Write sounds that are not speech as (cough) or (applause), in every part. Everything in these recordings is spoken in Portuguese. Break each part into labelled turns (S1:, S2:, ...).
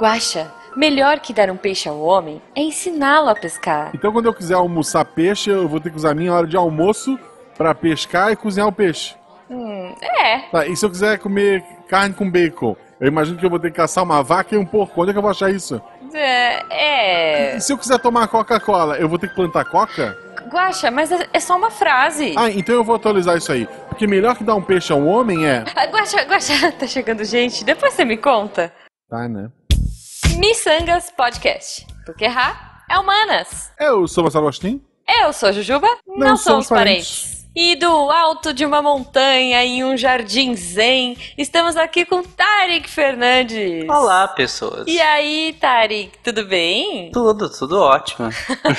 S1: Guaxa, melhor que dar um peixe ao homem é ensiná-lo a pescar.
S2: Então quando eu quiser almoçar peixe, eu vou ter que usar a minha hora de almoço pra pescar e cozinhar o peixe.
S1: Hum, é.
S2: Tá, e se eu quiser comer carne com bacon? Eu imagino que eu vou ter que caçar uma vaca e um porco. Onde é que eu vou achar isso?
S1: É. é...
S2: E se eu quiser tomar Coca-Cola, eu vou ter que plantar coca?
S1: Guaxa, mas é é só uma frase.
S2: Ah, então eu vou atualizar isso aí. Porque melhor que dar um peixe a um homem é.
S1: Ah, Guaxa, Guaxa, (laughs) tá chegando gente. Depois você me conta.
S2: Tá, né?
S1: Missangas Podcast. Porque errar é humanas.
S2: Eu sou Marcelo Agostinho.
S1: Eu sou Jujuba, não, somos parentes. E do alto de uma montanha em um jardim zen, estamos aqui com Tarek Fernandes.
S3: Olá, pessoas.
S1: E aí, Tarek, tudo bem?
S3: Tudo, tudo ótimo.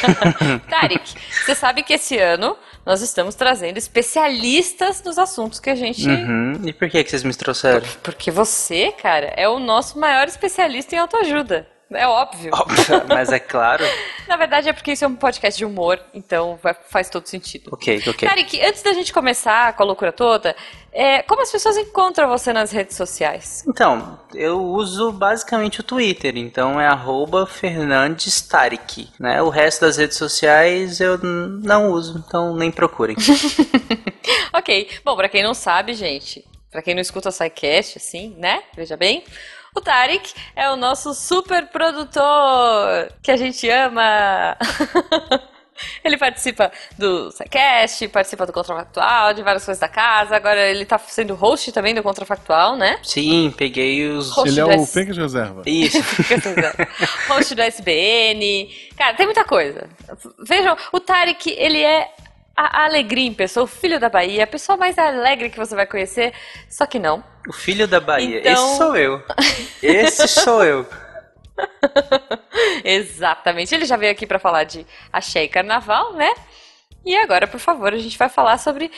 S3: (laughs)
S1: Tarek, você sabe que esse ano nós estamos trazendo especialistas nos assuntos que a gente.
S3: Uhum. E por que, que vocês me trouxeram?
S1: Porque você, cara, é o nosso maior especialista em autoajuda. É óbvio.
S3: Óbvio, mas é claro. (laughs)
S1: Na verdade é porque isso é um podcast de humor, então vai- faz todo sentido.
S3: Ok, ok.
S1: Tarek, antes da gente começar com a loucura toda, é, como as pessoas encontram você nas redes sociais?
S3: Então, eu uso basicamente o Twitter, então é arroba Fernandes Tarek, né? O resto das redes sociais eu não uso, então nem procurem. (laughs)
S1: ok, bom, pra quem não sabe, gente, pra quem não escuta o SciCast, assim, né? Veja bem. O Tarek é o nosso super produtor que a gente ama. (laughs) Ele participa do SciCast, participa do Contrafactual, de várias coisas da casa. Agora ele tá sendo host também do Contrafactual, né?
S3: Sim, peguei os.
S1: Host
S2: Ele é o
S1: S-
S2: Fencas Reserva.
S3: Isso. (laughs)
S1: host do SBN. Cara, tem muita coisa. Vejam, o Tarek, ele é a alegria em pessoa, o filho da Bahia, a pessoa mais alegre que você vai conhecer, só que não.
S3: O filho da Bahia.
S1: Então-
S3: Esse sou eu. Esse (laughs) sou eu.
S1: Exatamente. Ele já veio aqui pra falar de axé e carnaval, né? E agora, por favor, a gente vai falar sobre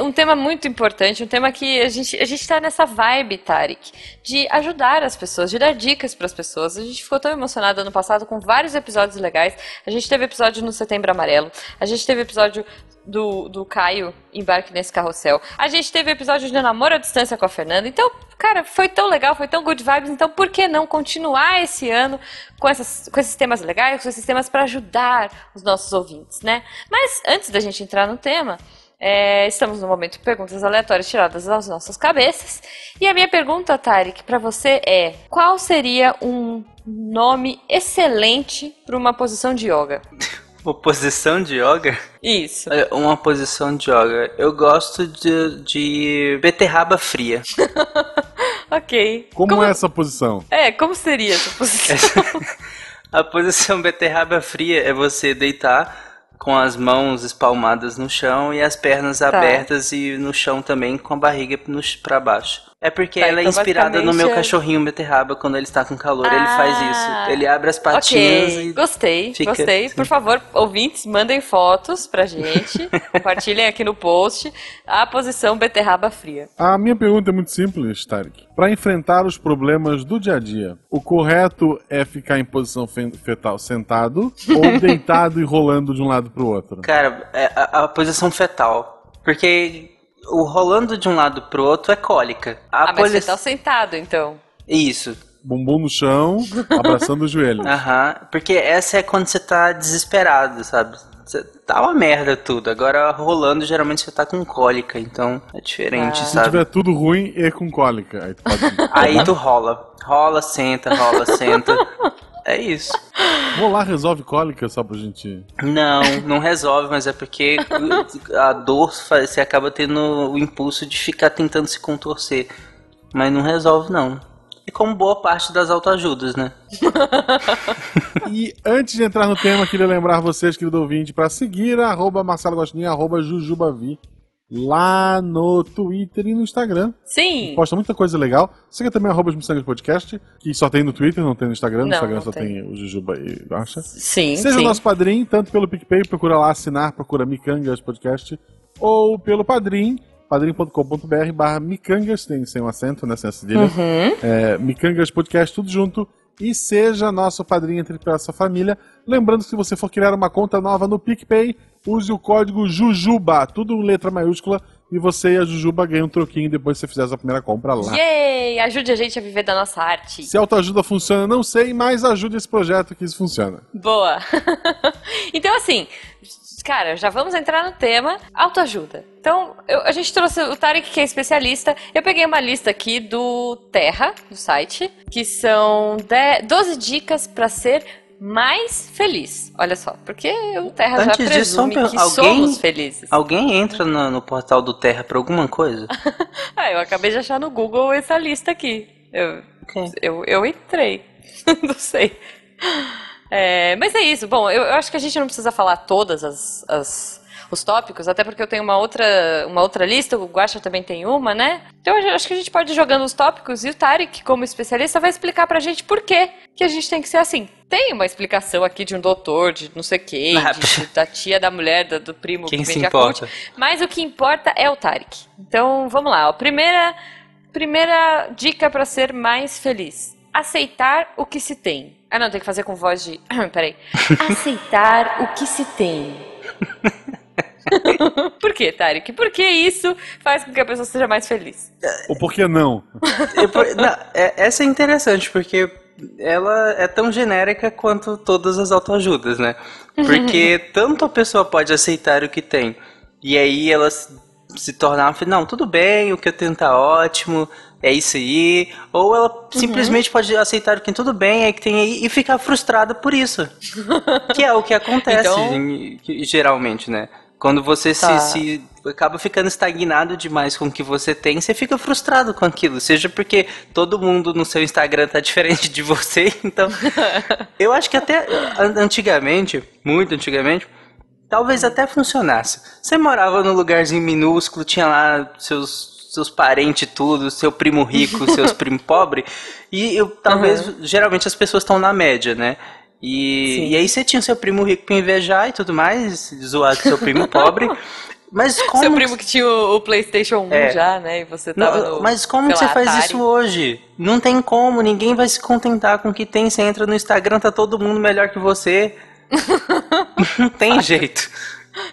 S1: um tema muito importante, um tema que a gente, a gente tá nessa vibe, Tarek, de ajudar as pessoas, de dar dicas pras pessoas. A gente ficou tão emocionado ano passado com vários episódios legais. A gente teve episódio no Setembro Amarelo, a gente teve episódio do, do Caio embarque nesse carrossel. A gente teve episódio de namoro à distância com a Fernanda. Então, cara, foi tão legal, foi tão good vibes. Então, por que não continuar esse ano com, essas, com esses temas legais, com esses temas para ajudar os nossos ouvintes, né? Mas antes da gente entrar no tema, é, estamos no momento de perguntas aleatórias tiradas das nossas cabeças. E a minha pergunta, Tarek, para você é: qual seria um nome excelente para uma posição de yoga? (laughs)
S3: Uma posição de yoga?
S1: Isso.
S3: Uma posição de yoga. Eu gosto de, de beterraba fria. (laughs)
S1: Ok.
S2: Como, é essa posição?
S1: É, como seria essa posição? (laughs)
S3: A posição beterraba fria é você deitar com as mãos espalmadas no chão e as pernas
S1: Tá.
S3: abertas e no chão também com a barriga pra baixo. É porque
S1: Tá,
S3: ela é
S1: então
S3: inspirada no meu
S1: é-
S3: cachorrinho beterraba quando ele está com calor. ele
S1: Ah.
S3: faz isso. Ele abre as patinhas
S1: ok,
S3: e.
S1: gostei,
S3: fica-
S1: gostei. Por favor, ouvintes, mandem fotos pra gente. (laughs) compartilhem aqui no post a posição beterraba fria.
S2: A minha pergunta é muito simples, Tarek. Para enfrentar os problemas do dia a dia, o correto é ficar em posição fe- fetal sentado (laughs) ou deitado e rolando de um lado pro outro?
S3: Cara, é a, a posição fetal. Porque o rolando de um lado pro outro é cólica. A
S1: ah, mas você tá sentado, então.
S3: Isso.
S2: Bumbum no chão, abraçando o joelho. (laughs)
S3: Aham, porque essa é quando você tá desesperado, sabe? Você tá uma merda tudo. Agora rolando, geralmente você tá com cólica, então é diferente,
S1: Ah.
S2: Se
S3: sabe?
S2: tiver tudo ruim e com cólica, aí tu pode.
S3: Aí tu rola. Rola, senta, rola, senta. (laughs) É isso.
S2: Rolar resolve cólica só pra gente.
S3: Não, não resolve, mas é porque a dor você acaba tendo o impulso de ficar tentando se contorcer. Mas não resolve, não. É como boa parte das autoajudas, né? (laughs)
S2: E antes de entrar no tema, queria lembrar vocês, querido ouvinte, para seguir arroba Marcelo Gostinho, arroba Jujubavi, lá no Twitter e no Instagram.
S1: Sim.
S2: Posta muita coisa legal. Siga também arroba Missangas Podcast, que só tem no Twitter, não tem no Instagram. No
S1: Não,
S2: Instagram
S1: não
S2: só
S1: tem.
S2: tem. o Jujuba e Acha.
S1: Sim,
S2: Seja
S1: sim.
S2: nosso padrinho, tanto pelo PicPay, procura lá assinar, procura Micangas Podcast, ou pelo Padrim, padrim.com.br barra Micangas, tem sem um acento, né, sem a cedilha.
S1: Uhum.
S2: É, Micangas Podcast, tudo junto. E seja nosso padrinho entre sua família. Lembrando que se você for criar uma conta nova no PicPay, use o código JUJUBA, tudo em letra maiúscula, e você e a Jujuba ganham um troquinho depois que você fizer a primeira compra lá.
S1: Yay! Ajude a gente a viver da nossa arte.
S2: Se autoajuda funciona, não sei, mas ajude esse projeto que isso funciona.
S1: Boa! (laughs) então, assim, cara, já vamos entrar no tema autoajuda. Então, eu- a gente trouxe o Tarek, que é especialista. Eu peguei uma lista aqui do Terra, do site, que são 10 12 dicas pra ser mais feliz. Olha só, porque o Terra já
S3: Antes só
S1: presume que.
S3: Alguém-
S1: somos felizes.
S3: Alguém entra no, no portal do Terra pra alguma coisa? (laughs)
S1: Ah, eu acabei de achar no Google essa lista aqui. Eu,
S3: Ok.
S1: eu, eu entrei. (laughs) não sei. É, mas é isso. Bom, eu, eu acho que a gente não precisa falar todas as, as- os tópicos, até porque eu tenho uma outra, uma outra lista, o Guaxa também tem uma, né? Então eu acho que a gente pode ir jogando os tópicos e o Tarek, como especialista, vai explicar pra gente por que que a gente tem que ser assim. Tem uma explicação aqui de um doutor, de não sei quem,
S3: Ah,
S1: de- da tia, da mulher, da- do primo
S3: Quem
S1: que
S3: se
S1: vende a
S3: importa?
S1: CUT. Mas o que importa é o Tarek. Então vamos lá. ó. Primeira, primeira dica pra ser mais feliz: aceitar o que se tem. Ah, não, tem que fazer com voz de. (coughs) Peraí. Aceitar o que se tem. (laughs) Por que, Tarek? Por que isso faz com que a pessoa seja mais feliz?
S2: Ou por que não?
S3: É- essa é interessante, porque ela é tão genérica quanto todas as autoajudas, né? Porque (laughs) tanto a pessoa pode aceitar o que tem, e aí ela se- se tornar, não, tudo bem, o que eu tenho tá ótimo, é isso aí, ou ela simplesmente pode aceitar que tudo bem, é que tem aí, e ficar frustrada por isso. (laughs) que é o que acontece
S1: Então-
S3: geralmente, né? Quando você
S1: Tá.
S3: se, se acaba ficando estagnado demais com o que você tem, você fica frustrado com aquilo. Seja porque todo mundo no seu Instagram tá (laughs) diferente de você, então. (laughs) eu acho que até an- antigamente, muito antigamente, talvez até funcionasse. Você morava num lugarzinho minúsculo, tinha lá seus, seus parentes tudo, seu primo rico, seus (laughs) primos pobres, e eu, talvez, geralmente as pessoas estão na média, né? E,
S1: Sim.
S3: e aí você tinha seu primo rico pra invejar e tudo mais, zoar com seu primo pobre. (laughs) Mas como
S1: Seu primo que tinha o, o PlayStation 1
S3: É.
S1: já, né? E você
S3: Não,
S1: tava no.
S3: mas como você
S1: lá,
S3: faz
S1: Atari.
S3: isso hoje? Não tem como, ninguém vai se contentar com o que tem. Você entra no Instagram, tá todo mundo melhor que você. (laughs) Não tem jeito.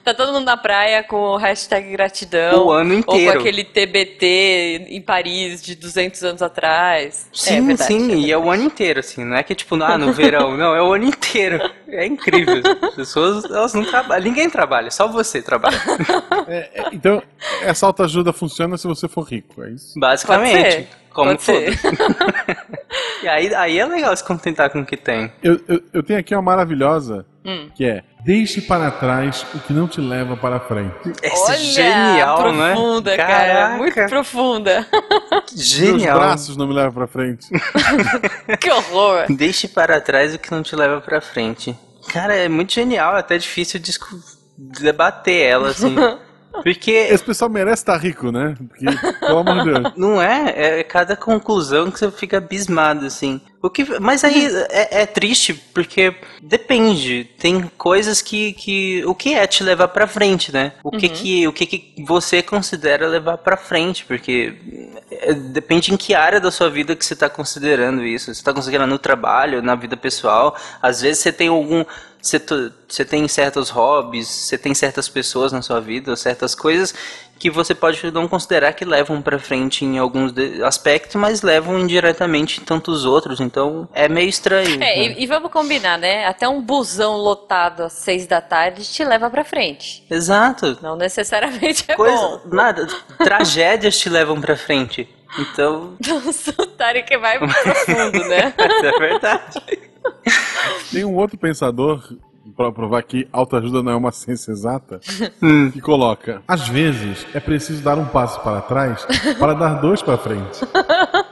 S1: Tá todo mundo na praia com o hashtag gratidão.
S3: O ano
S1: Ou
S3: inteiro.
S1: com aquele TBT em Paris de 200 anos atrás. É
S3: Sim,
S1: verdade,
S3: sim,
S1: é
S3: e é o ano inteiro, assim. Não é que tipo, ah, no verão, não, é o ano inteiro. É incrível. As pessoas, elas não trabalham. Ninguém trabalha, só você trabalha.
S2: É, é, então, essa autoajuda funciona se você for rico, é isso?
S3: Basicamente. Como
S1: pode ser.
S3: tudo. (laughs) e aí, aí é legal se contentar com o que tem.
S2: Eu, eu, eu tenho aqui uma maravilhosa,
S1: Hum.
S2: que é Deixe para trás o que não te leva para frente.
S3: Essa
S1: Olha,
S3: é genial, né?
S1: profunda, cara.
S3: Caraca,
S1: Muito profunda. (laughs)
S2: Meus
S3: Genial.
S2: braços não me levam para frente. (laughs)
S1: que horror.
S3: Deixe para trás o que não te leva pra frente. Cara, é muito genial, é até difícil discu- debater ela, assim. Porque
S2: Esse pessoal merece estar rico, né? Porque, pelo amor de Deus. (laughs)
S3: não é, é cada conclusão que você fica abismado, assim. O que, mas aí é, é triste, porque depende. Tem coisas que, que. O que é te levar pra frente, né? O que, que, o que, que você considera levar pra frente? Porque é, depende em que área da sua vida que você tá considerando isso. Você tá considerando no trabalho, na vida pessoal. Às vezes você tem algum. Você, tem certos hobbies, você tem certas pessoas na sua vida, certas coisas que você pode não considerar que levam pra frente em alguns aspectos, mas levam indiretamente em tantos outros. Então é meio estranho.
S1: É,
S3: né?
S1: e, e vamos combinar, né? Até um busão lotado às seis da tarde te leva pra frente.
S3: Exato.
S1: Não necessariamente é
S3: Coisa,
S1: bom.
S3: nada. Tragédias te levam pra frente. Então, (laughs)
S1: Nossa, o Tarek vai profundo, né? (laughs)
S3: é verdade. (laughs)
S2: Tem um outro pensador, para provar que autoajuda não é uma ciência exata,
S3: Hum.
S2: que coloca: às vezes é preciso dar um passo para trás para dar dois para frente. (laughs)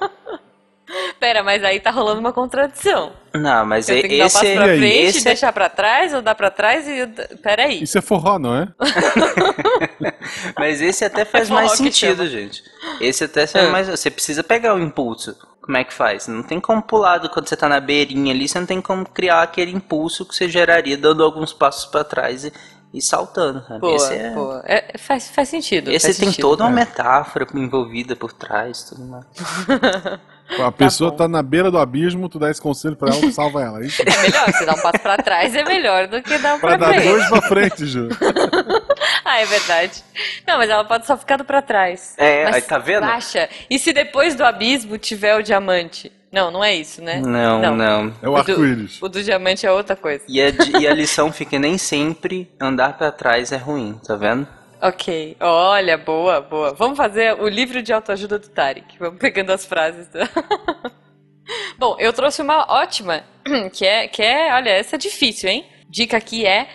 S1: Pera, mas aí tá rolando uma contradição.
S3: Não, mas
S1: Eu
S3: e-
S1: tenho que dar um passo
S3: esse,
S1: pra
S2: E
S1: frente,
S3: esse é
S1: deixar pra trás, ou dar pra trás e. Pera aí.
S2: Isso é forró, não é? (laughs)
S3: Mas esse até faz
S1: forró
S3: mais sentido,
S1: chama.
S3: gente. Esse até faz
S1: Ah.
S3: mais. Você precisa pegar o impulso. Como é que faz? Não tem como pular do- quando você tá na beirinha ali, você não tem como criar aquele impulso que você geraria dando alguns passos pra trás e, e saltando.
S1: Boa,
S3: esse é,
S1: boa. É, faz, faz sentido.
S3: esse
S1: faz
S3: tem
S1: sentido.
S3: toda uma
S2: é.
S3: metáfora envolvida por trás, tudo mais. (laughs)
S2: A pessoa
S1: bom.
S2: tá, na beira do abismo, tu dá esse conselho pra ela, salva ela. é Isso?
S1: É melhor, você dar um passo pra trás é melhor do que dar um
S2: Pra
S1: pra
S2: dar
S1: frente.
S2: dois pra frente, Ju. (laughs)
S1: ah, é verdade. Não, mas ela pode só ficar pra trás.
S3: É,
S1: mas
S3: aí tá vendo?
S1: Baixa. E se depois do abismo tiver o diamante? Não, não é isso, né?
S3: Não, não. não.
S2: É o, arco-íris.
S1: O do diamante é outra coisa.
S3: E a, e a lição fica nem sempre andar pra trás é ruim, tá vendo?
S1: Ok. Olha, boa, boa. Vamos fazer o livro de autoajuda do Tarek. Vamos pegando as frases. (laughs) Bom, eu trouxe uma ótima, (clears throat) que é, que é, olha, essa é difícil, hein? Dica aqui é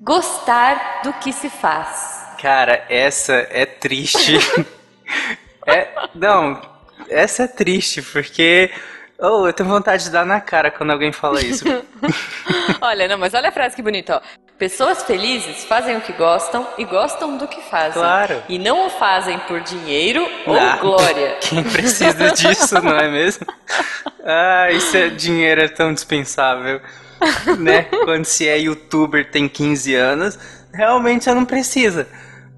S1: gostar do que se faz.
S3: Cara, essa é triste. (laughs) é, não, essa é triste, porque. Oh, eu tenho vontade de dar na cara quando alguém fala isso. (laughs)
S1: Olha, não, mas olha a frase que bonita, ó. Pessoas felizes fazem o que gostam e gostam do que fazem.
S3: Claro.
S1: E não o fazem por dinheiro ou
S3: Ah,
S1: glória. (laughs)
S3: Quem precisa disso, não é mesmo? Ah, isso é dinheiro é tão dispensável. Né? Quando se é youtuber tem 15 anos, realmente você não precisa.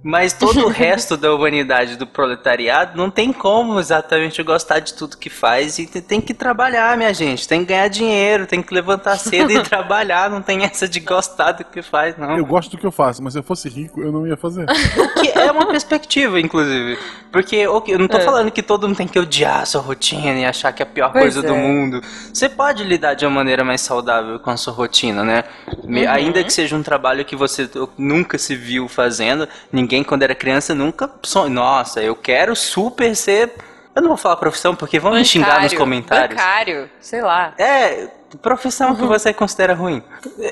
S3: Mas todo o (laughs) resto da humanidade, do proletariado, não tem como exatamente gostar de tudo que faz e tem que trabalhar, minha gente. Tem que ganhar dinheiro, tem que levantar cedo e (laughs) trabalhar. Não tem essa de gostar do que faz, não.
S2: Eu gosto do que eu faço, mas se eu fosse rico, eu não ia fazer.
S3: Que é uma perspectiva, inclusive. Porque ok, eu não tô
S1: É.
S3: falando que todo mundo tem que odiar a sua rotina e achar que é a pior
S1: Pois
S3: coisa do
S1: é.
S3: mundo. Você pode lidar de uma maneira mais saudável com a sua rotina, né?
S1: Uhum.
S3: Ainda que seja um trabalho que você nunca se viu fazendo, ninguém quando era criança nunca sonhou. Nossa, eu quero super ser. Eu não vou falar profissão porque vão me xingar nos
S1: Bancário,
S3: comentários.
S1: Bancário, sei lá.
S3: É, profissão que você considera ruim.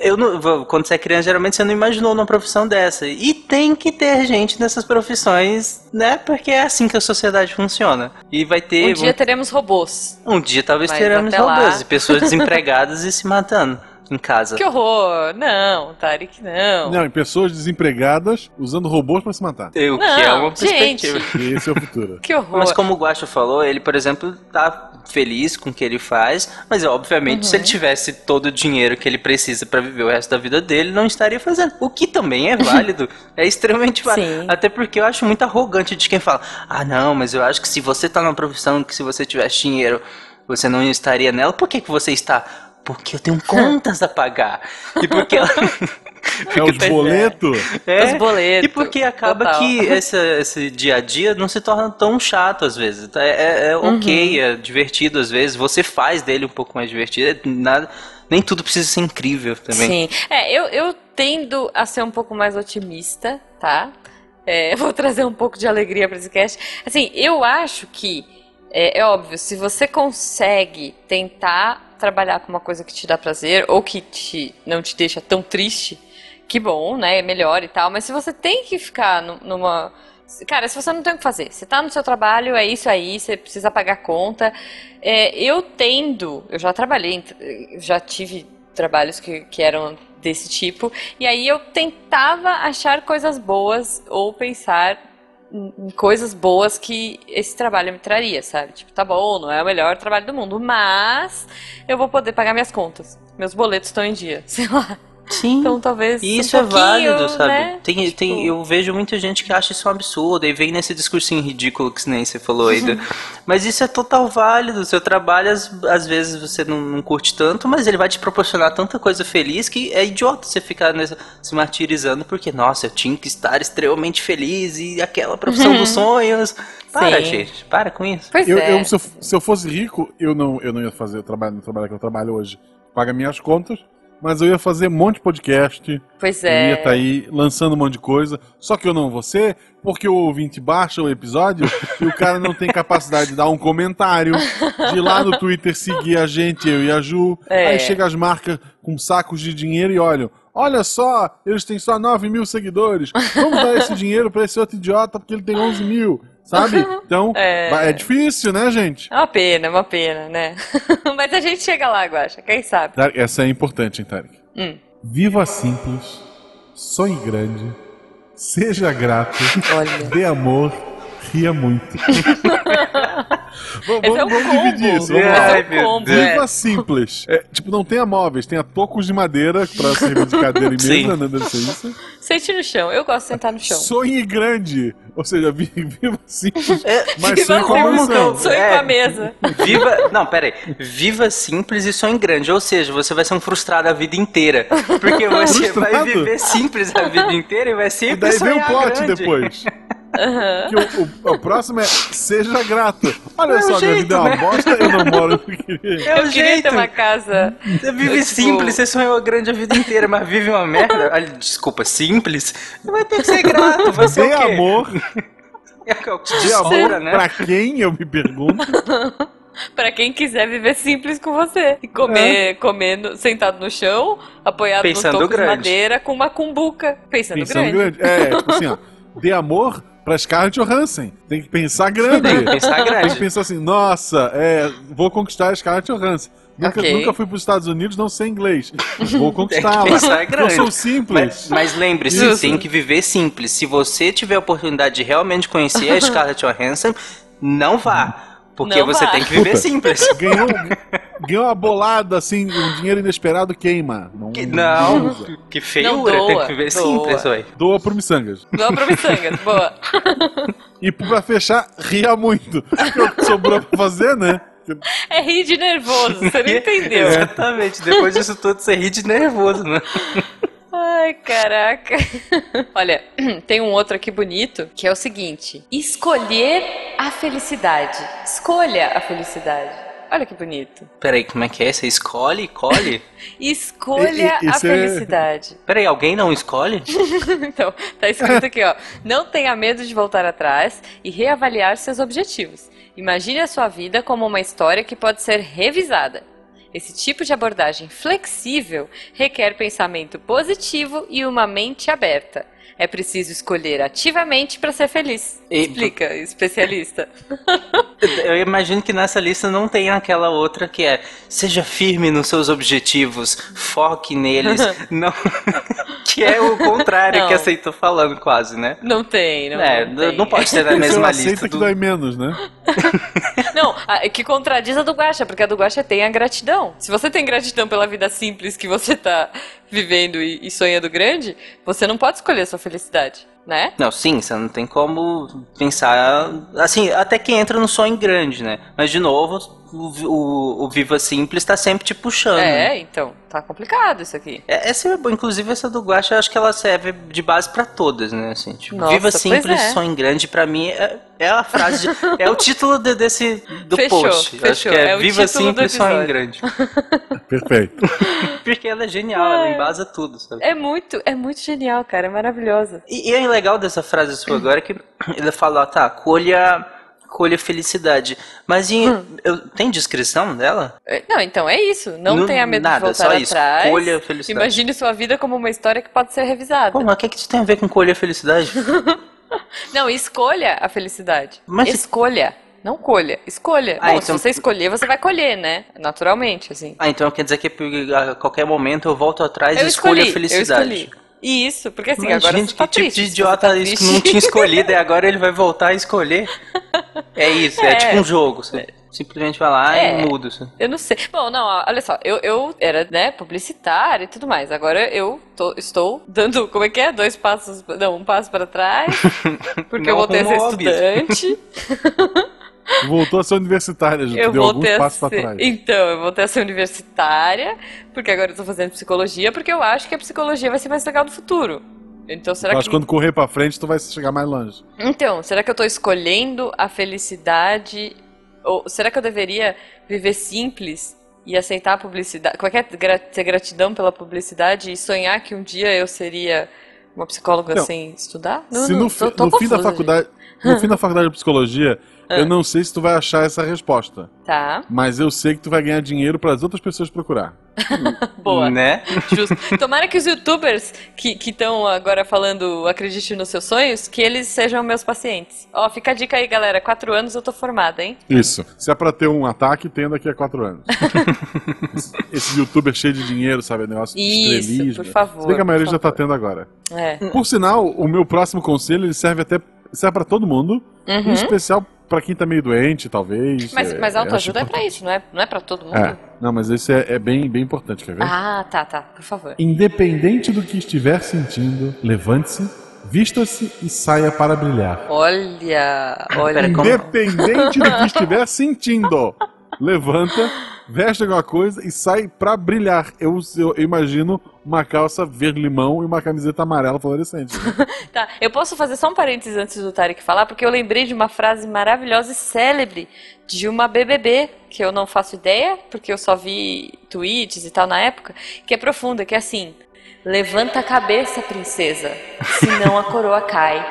S3: Eu não, quando você é criança, geralmente você não imaginou uma profissão dessa. E tem que ter gente nessas profissões, né? Porque é assim que a sociedade funciona. E vai ter.
S1: Um dia teremos robôs.
S3: um dia talvez
S1: Mas
S3: teremos
S1: até lá-
S3: robôs e pessoas (laughs) desempregadas e se matando em casa.
S1: Que horror! Não, Tarek, não.
S2: Não, e pessoas desempregadas usando robôs pra se matar.
S3: O que é
S1: Não,
S3: uma perspectiva.
S1: gente.
S2: E (laughs) esse é o futuro.
S1: Que horror.
S3: Mas como o Guacho falou, ele, por exemplo, tá feliz com o que ele faz, mas obviamente se ele
S1: Uhum.
S3: tivesse todo o dinheiro que ele precisa pra viver o resto da vida dele, não estaria fazendo. O que também é válido, (laughs) é extremamente válido.
S1: Sim.
S3: Até porque eu acho muito arrogante de quem fala: "Ah, não, mas eu acho que se você tá numa profissão que se você tivesse dinheiro, você não estaria nela. Por que que você está?" Porque eu tenho contas a pagar. E porque ela... (laughs) (laughs)
S2: É os boletos?
S3: É,
S1: Os boletos,
S3: E porque acaba
S1: total.
S3: que esse, esse dia a dia não se torna tão chato às vezes. É, é- é
S1: Uhum.
S3: ok, é divertido às vezes. Você faz dele um pouco mais divertido. é Nada, nem tudo precisa ser incrível também.
S1: Sim. É, eu, eu tendo a ser um pouco mais otimista, tá? É, eu (laughs) vou trazer um pouco de alegria para esse cast. Assim, eu acho que, é, é óbvio, se você consegue tentar trabalhar com uma coisa que te dá prazer ou que te, não te deixa tão triste, que bom, né? É melhor e tal. Mas se você tem que ficar nu- numa. Cara, se você não tem o que fazer, você tá no seu trabalho, é isso aí, você precisa pagar conta. É, eu tendo, eu já trabalhei, já tive trabalhos que, que eram desse tipo, e aí eu tentava achar coisas boas ou pensar em coisas boas que esse trabalho me traria, sabe? Tipo, tá bom, não é o melhor trabalho do mundo, mas eu vou poder pagar minhas contas. Meus boletos estão em dia, (laughs) sei lá.
S3: Sim.
S1: Então talvez.
S3: E
S1: um
S3: isso é válido, sabe?
S1: né?
S3: Tem, tem,
S1: Tipo-
S3: eu vejo muita gente que acha isso um absurdo e vem nesse discursinho ridículo que nem você falou aí. do- (laughs) mas isso é total válido. O seu trabalho, às, às vezes, você não, não curte tanto, mas ele vai te proporcionar tanta coisa feliz que é idiota você ficar nessa- se martirizando porque, nossa, eu tinha que estar extremamente feliz e aquela profissão dos sonhos. Para,
S1: Sim.
S3: gente. Para com isso.
S1: Pois
S2: Eu,
S1: é.
S2: eu, se, eu, se eu fosse rico, eu não, eu não ia fazer o trabalho no trabalho que eu trabalho hoje. Paga minhas contas, mas eu ia fazer um monte de podcast.
S1: Pois
S2: Eu
S1: é.
S2: ia estar aí lançando um monte de coisa. Só que eu não vou ser, porque o ouvinte baixa o episódio (laughs) e o cara não tem capacidade de dar um comentário, de ir lá no Twitter seguir a gente, eu e a Ju.
S1: É.
S2: Aí chega as marcas com sacos de dinheiro e olham. Olha só, eles têm só 9 mil seguidores. Vamos dar esse (laughs) dinheiro pra esse outro idiota porque ele tem 11 mil, sabe? (laughs) Então,
S1: É.
S2: é difícil, né, gente?
S1: É uma pena, é uma pena, né? (laughs) Mas a gente chega lá, Guaxa, quem sabe?
S2: Essa é importante, hein, Tarek?
S1: Hum.
S2: Viva simples, sonhe grande, seja grato,
S1: Olha.
S2: dê amor, ria muito. Vamos,
S1: Esse é um
S2: vamos
S1: combo.
S2: dividir isso. Vamos
S3: É, Ai,
S1: é um é.
S2: Viva simples. É, tipo, não tenha móveis, tenha tocos de madeira pra (laughs) servir de cadeira e mesa, né? Deve ser isso.
S1: Sente no chão. Eu gosto de sentar no chão.
S2: Sonhe grande. Ou seja, vi- (laughs) viva simples,
S3: É,
S2: mas
S1: Viva
S2: sonhe com
S1: simples,
S2: ambição.
S1: Sonho
S3: É.
S1: com a mesa.
S3: Viva. Não, pera aí. Viva simples e sonhe grande. Ou seja, você vai ser um frustrado a vida inteira. Porque você vai
S2: Frustrado?
S3: viver simples a vida inteira e vai
S2: E
S3: sempre
S2: daí vem o
S3: sonhar
S2: plot
S3: grande.
S2: depois. (laughs) Que o, o- o próximo é seja grato. Olha
S3: É
S2: só, minha vida é uma
S3: né?
S2: bosta, eu não moro eu queria.
S3: É o
S1: Eu queria
S3: jeito.
S1: ter uma casa.
S3: Você vive
S1: Eu, tipo-
S3: simples, você sonhou grande a vida inteira, mas vive uma merda. Olha, desculpa, simples. Vai ter que ser grato. Vai ser
S2: Dê
S3: o quê?
S2: amor,
S3: É o que
S2: dê amor
S3: né?
S2: pra quem, eu me pergunto. (laughs)
S1: Pra quem quiser viver simples com você. E comer, comer no- sentado no chão, apoiado
S3: Pensando
S1: no toco de
S3: grande.
S1: madeira, com uma cumbuca. Pensando,
S2: Pensando
S1: grande.
S2: grande. É, tipo assim, ó. Dê amor pra Scarlett Johansson. Tem que pensar grande.
S3: Tem que pensar
S2: Tem que
S3: grande.
S2: pensar assim, nossa, é, vou conquistar a Scarlett Johansson. Nunca,
S1: Ok.
S2: nunca fui pros Estados Unidos, não sei inglês. Vou (laughs) conquistá-la. Eu
S3: grande.
S2: sou simples.
S3: Mas, mas lembre-se, tem que viver simples. Se você tiver a oportunidade de realmente conhecer a (laughs) Scarlett Johansson, não vá. Porque
S1: Não
S3: você
S1: vá.
S3: tem que viver
S2: Desculpa.
S3: simples.
S2: Ganhou, (laughs) ganhou uma bolada, assim, um dinheiro inesperado queima. Não,
S3: Que- Não,
S2: usa.
S3: que feiura,
S1: Não,
S3: tem
S1: doa,
S3: que viver
S1: doa.
S3: simples, ué.
S2: Doa pro Missangas.
S1: Não pra miçangas. (laughs) Boa.
S2: E pra fechar, ria muito. Que é o que sobrou pra fazer, né?
S1: É rir de nervoso, você não entendeu.
S3: Exatamente, depois disso tudo você ri de nervoso, né?
S1: Ai, caraca. Olha, (clears throat) tem um outro aqui bonito, que é o seguinte: escolher a felicidade. Escolha a felicidade. Olha que bonito.
S3: Peraí, como é que é? Você escolhe, colhe? (laughs)
S1: Escolha
S2: E- e-
S1: a
S2: é-
S1: felicidade. (laughs)
S3: Peraí, alguém não escolhe? (laughs)
S1: então, tá escrito aqui, ó. Não tenha medo de voltar atrás e reavaliar seus objetivos. Imagine a sua vida como uma história que pode ser revisada. Esse tipo de abordagem flexível requer pensamento positivo e uma mente aberta. É preciso escolher ativamente para ser feliz.
S3: E-
S1: Explica, especialista. (laughs)
S3: Eu imagino que nessa lista não tem aquela outra que é seja firme nos seus objetivos, foque neles, (laughs) não (laughs) que é o contrário
S1: Não.
S3: que aceitou falando quase, né?
S1: Não tem, não,
S3: é,
S1: não,
S3: não, pode ter na mesma
S2: aceita
S3: lista
S2: que
S3: do...
S2: dói menos, né?
S1: Não, a- que contradiz a do Guaxa, porque a do Guaxa tem a gratidão. Se você tem gratidão pela vida simples que você tá vivendo e, sonhando grande, você não pode escolher a sua felicidade, né?
S3: Não, sim, você não tem como pensar. Assim, até que entra no sonho grande, né? Mas, de novo, o, o, o Viva Simples tá sempre te puxando.
S1: É, então, tá complicado isso aqui.
S3: É, Essa é boa, inclusive essa do Guacha, eu acho que ela serve de base pra todas, né? Assim, tipo,
S1: Nossa,
S3: Viva Simples,
S1: é.
S3: sonho grande, pra mim é, é a frase, de- é o título de- desse do
S1: Fechou,
S3: post. Eu acho
S1: fechou,
S3: que é,
S1: é
S3: Viva Simples, sonho grande. (laughs)
S2: Perfeito. (laughs)
S3: Porque ela é genial, ela embasa tudo, sabe?
S1: É muito, é muito genial, cara, é maravilhosa.
S3: E, e é legal dessa frase sua agora é que ele fala, ó, tá, colha, colha felicidade. Mas em,
S1: Hum.
S3: eu, tem descrição dela?
S1: É, Não, então é isso. Não,
S3: Não-
S1: tenha medo
S3: nada,
S1: de voltar
S3: só isso.
S1: atrás.
S3: Escolha a felicidade.
S1: Imagine sua vida como uma história que pode ser revisada.
S3: Pô, mas o que, que isso tem a ver com colher felicidade? (laughs)
S1: Não, escolha a felicidade.
S3: Mas-
S1: Escolha. Não colha, escolha.
S3: Ah,
S1: Bom, se
S3: então-
S1: você escolher, você vai colher, né? Naturalmente, assim.
S3: ah, então quer dizer que a qualquer momento eu volto atrás
S1: Eu
S3: e escolho
S1: escolhi,
S3: a felicidade.
S1: eu escolhi. Isso, porque assim,
S3: Mas,
S1: agora
S3: gente,
S1: você tá
S3: que tipo
S1: triste.
S3: de
S1: se
S3: idiota
S1: tá
S3: isso que não tinha escolhido e agora ele vai voltar a escolher? É isso, é, (laughs)
S1: É.
S3: tipo um jogo. Você simplesmente vai lá
S1: É.
S3: e muda. assim.
S1: Eu não sei. Bom, não, olha só, eu, eu era, né, publicitária e tudo mais. Agora eu tô- estou dando, como é que é? Dois passos, não, um passo para trás, (laughs) porque eu
S3: Não
S1: voltei a ser estudante. (laughs)
S2: Voltou a ser universitária, já
S1: eu
S2: deu alguns passos pra
S1: ser.
S2: trás.
S1: Então, eu voltei a ser universitária, porque agora eu tô fazendo psicologia, porque eu acho que a psicologia vai ser mais legal no futuro. Então, será
S2: Eu
S1: que.
S2: acho que quando correr pra frente, tu vai chegar mais longe.
S1: Então, será que eu tô escolhendo a felicidade? Ou será que eu deveria viver simples e aceitar a publicidade? Como é que é ter gratidão pela publicidade e sonhar que um dia eu seria uma psicóloga
S2: Não.
S1: sem estudar?
S2: Se no, fi-
S1: tô- tô
S2: no fim da
S1: confusa,
S2: faculdade, no fim da (laughs) faculdade de psicologia. Eu não sei se tu vai achar essa resposta.
S1: Tá,
S2: mas eu sei que tu vai ganhar dinheiro para as outras pessoas procurar. (laughs)
S1: boa.
S3: Né?
S1: Justo. Tomara que os youtubers que estão agora falando acredite nos seus sonhos, que eles sejam meus pacientes. Ó, fica a dica aí, galera. Quatro anos eu tô formada, hein?
S2: Isso. Se é pra ter um ataque, tem daqui a quatro anos. (laughs) Esse youtuber cheio de dinheiro, sabe? Negócio de
S1: Isso, por favor,
S2: Se bem que a maioria já tá
S1: favor.
S2: tendo agora.
S1: É.
S2: Por sinal, o meu próximo conselho ele serve até serve pra todo mundo, em
S1: Uhum.
S2: especial pra quem tá meio doente, talvez.
S1: Mas,
S2: é,
S1: mas
S2: eu
S1: autoajuda é
S2: acho
S1: pra isso, não é, não é pra todo mundo?
S2: É, não, mas esse é, é bem, bem importante, quer ver?
S1: Ah, tá, tá, por favor.
S2: Independente do que estiver sentindo, levante-se, vista-se e saia para brilhar.
S1: Olha, olha.
S3: Pera, como-
S2: Independente do que estiver sentindo, (laughs) levanta, veste alguma coisa e sai pra brilhar. Eu, eu imagino uma calça verde-limão e uma camiseta amarela fluorescente. né? (laughs)
S1: Tá, eu posso fazer só um parênteses antes do Tarek falar, porque eu lembrei de uma frase maravilhosa e célebre de uma BBB, que eu não faço ideia, porque eu só vi tweets e tal na época, que é profunda, que é assim: Levanta a cabeça, princesa, senão a coroa cai.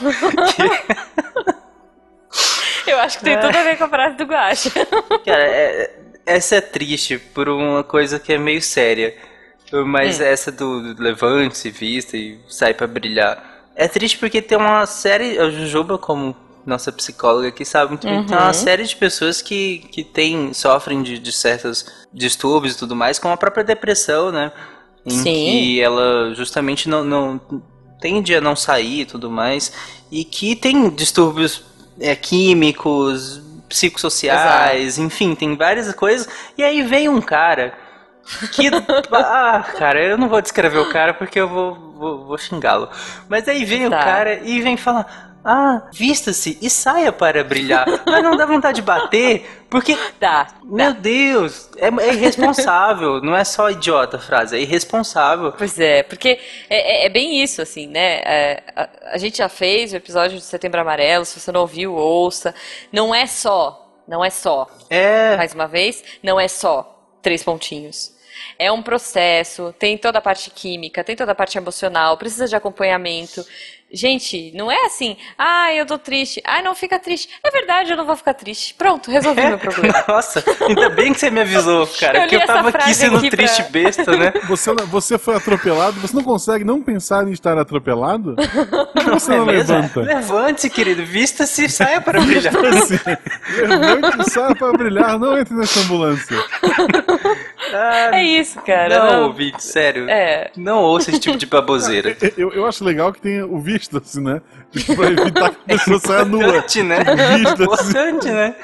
S1: (laughs) (laughs) eu acho que tem tudo a ver com a frase do Guacha. (laughs)
S3: Cara, é- essa é triste por uma coisa que é meio séria. Mas
S1: Hum.
S3: essa do do levante-se, vista e sai pra brilhar. É triste porque tem uma série. A Jujuba, como nossa psicóloga aqui, sabe muito bem. Tem
S1: Uhum.
S3: uma série de pessoas que, que tem, sofrem de, de certos distúrbios e tudo mais, como a própria depressão, né? Em
S1: Sim.
S3: que ela justamente não, não tende a não sair e tudo mais. E que tem distúrbios é, químicos, psicossociais, enfim, tem várias coisas. E aí vem um cara que. (laughs) ah, cara, eu não vou descrever o cara porque eu vou, vou, vou xingá-lo. Mas aí vem
S1: Tá.
S3: o cara e vem falar. Ah, vista-se e saia para brilhar. (laughs) Mas não dá vontade de bater, porque
S1: Tá.
S3: meu Deus, é, é irresponsável. não é só idiota a frase, é irresponsável.
S1: Pois é, porque é, é- é bem isso, assim, né? É, a, a gente já fez o episódio de Setembro Amarelo, se você não ouviu, ouça. Não é só, não é só,
S3: É.
S1: mais uma vez, não é só três pontinhos. É um processo, tem toda a parte química, tem toda a parte emocional, precisa de acompanhamento. Gente, não é assim, ah, eu tô triste, ah, não fica triste. É verdade, eu não vou ficar triste. Pronto, resolvi meu problema. (laughs)
S3: Nossa, ainda bem que você me avisou, (laughs) cara,
S1: Eu
S3: porque eu tava aqui sendo
S1: aqui pra-
S3: triste besta, né? (laughs)
S2: Você, você foi atropelado, você não consegue não pensar em estar atropelado? Por que você não
S3: É mesmo?
S2: levanta?
S3: Levante, querido, vista-se e saia para brilhar.
S2: Assim, levante e saia para brilhar, não entre nessa ambulância.
S3: Ah,
S1: É isso, cara.
S3: não,
S1: não-
S3: ouvinte, sério.
S1: É.
S3: Não ouça esse tipo de baboseira. (laughs)
S2: Eu, eu acho legal que tenha o visto, assim, né? Tipo, pra evitar que a pessoa saia nua.
S3: Importante, né?
S2: Assim.
S3: Importante, né?